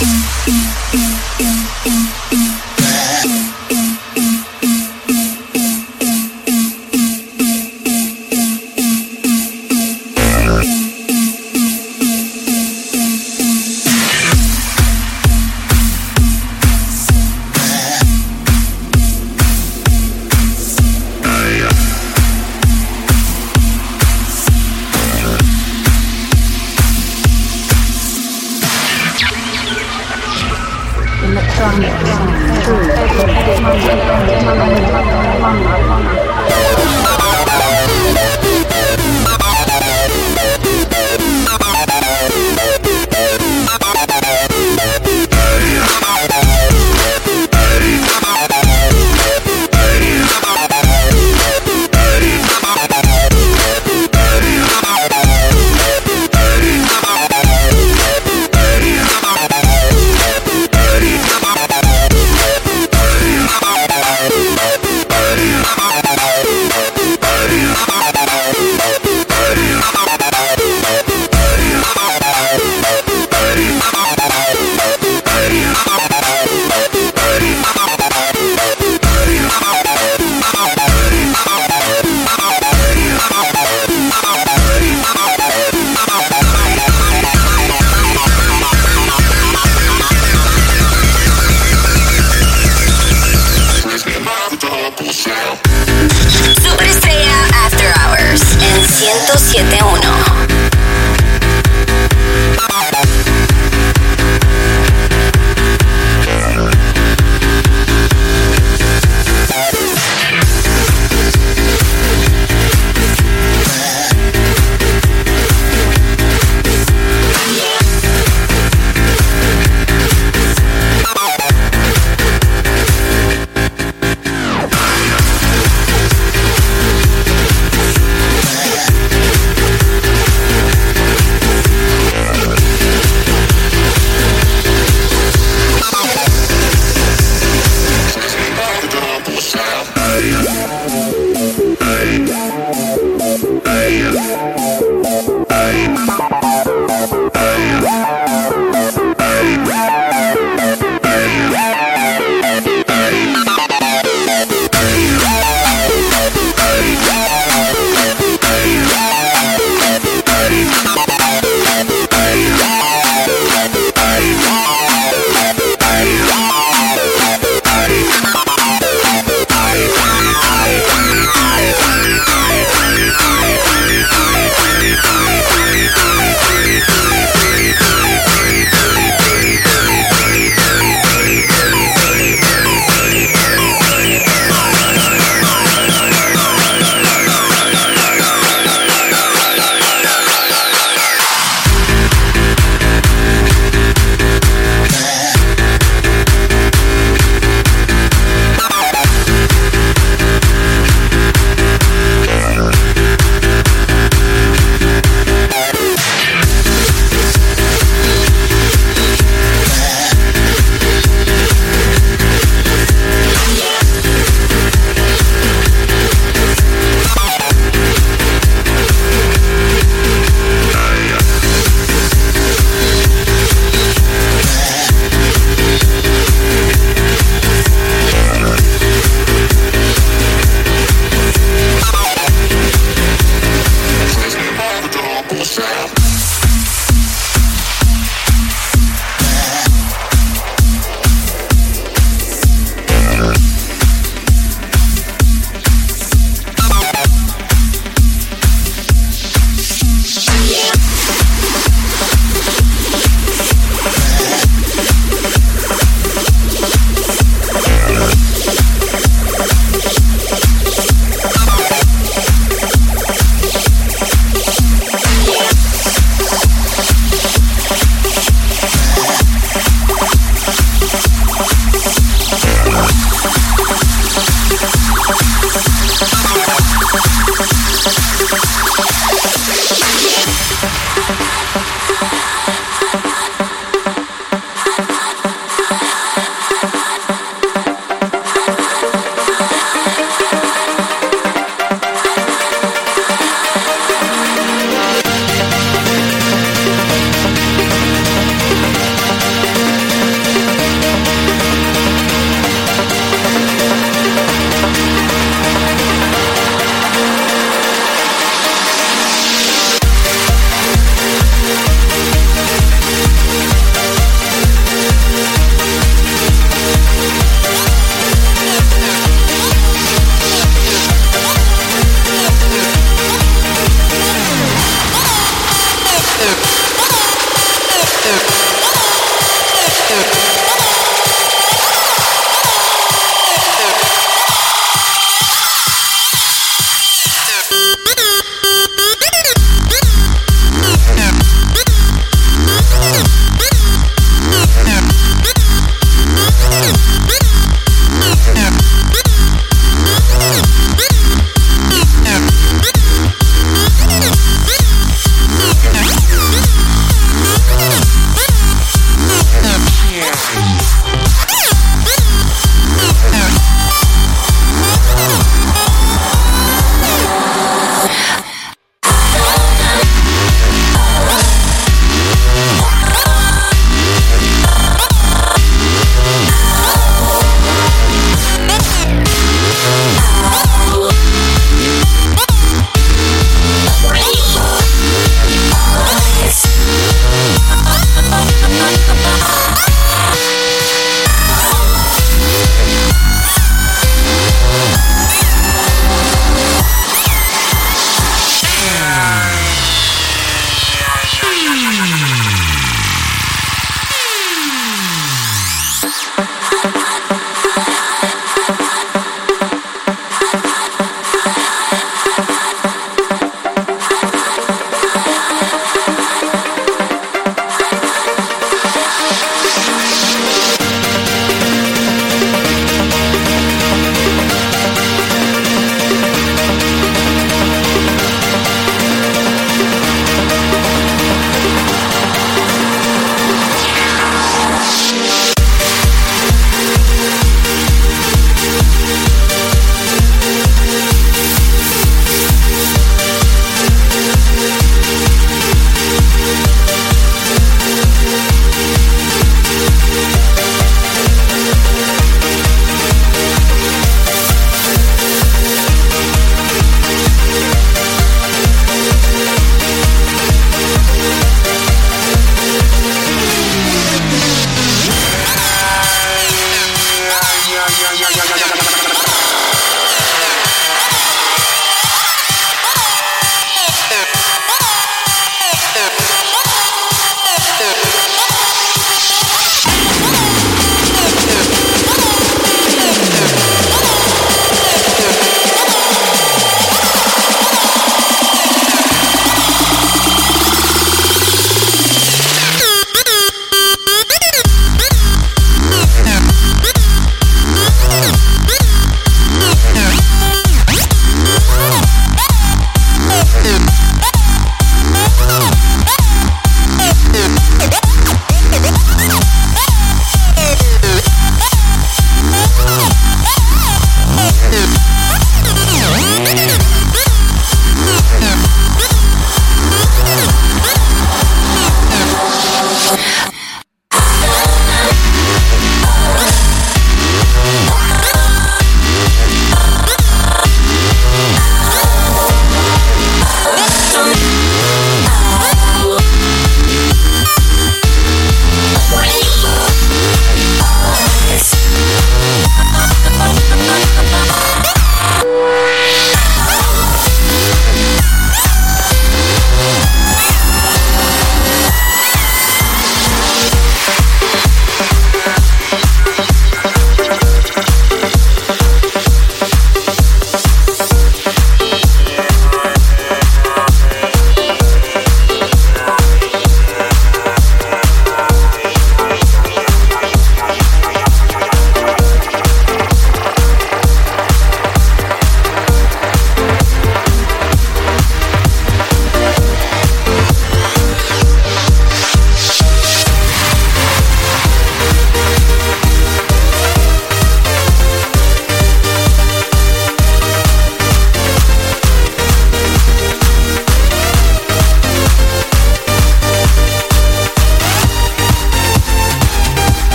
Bye.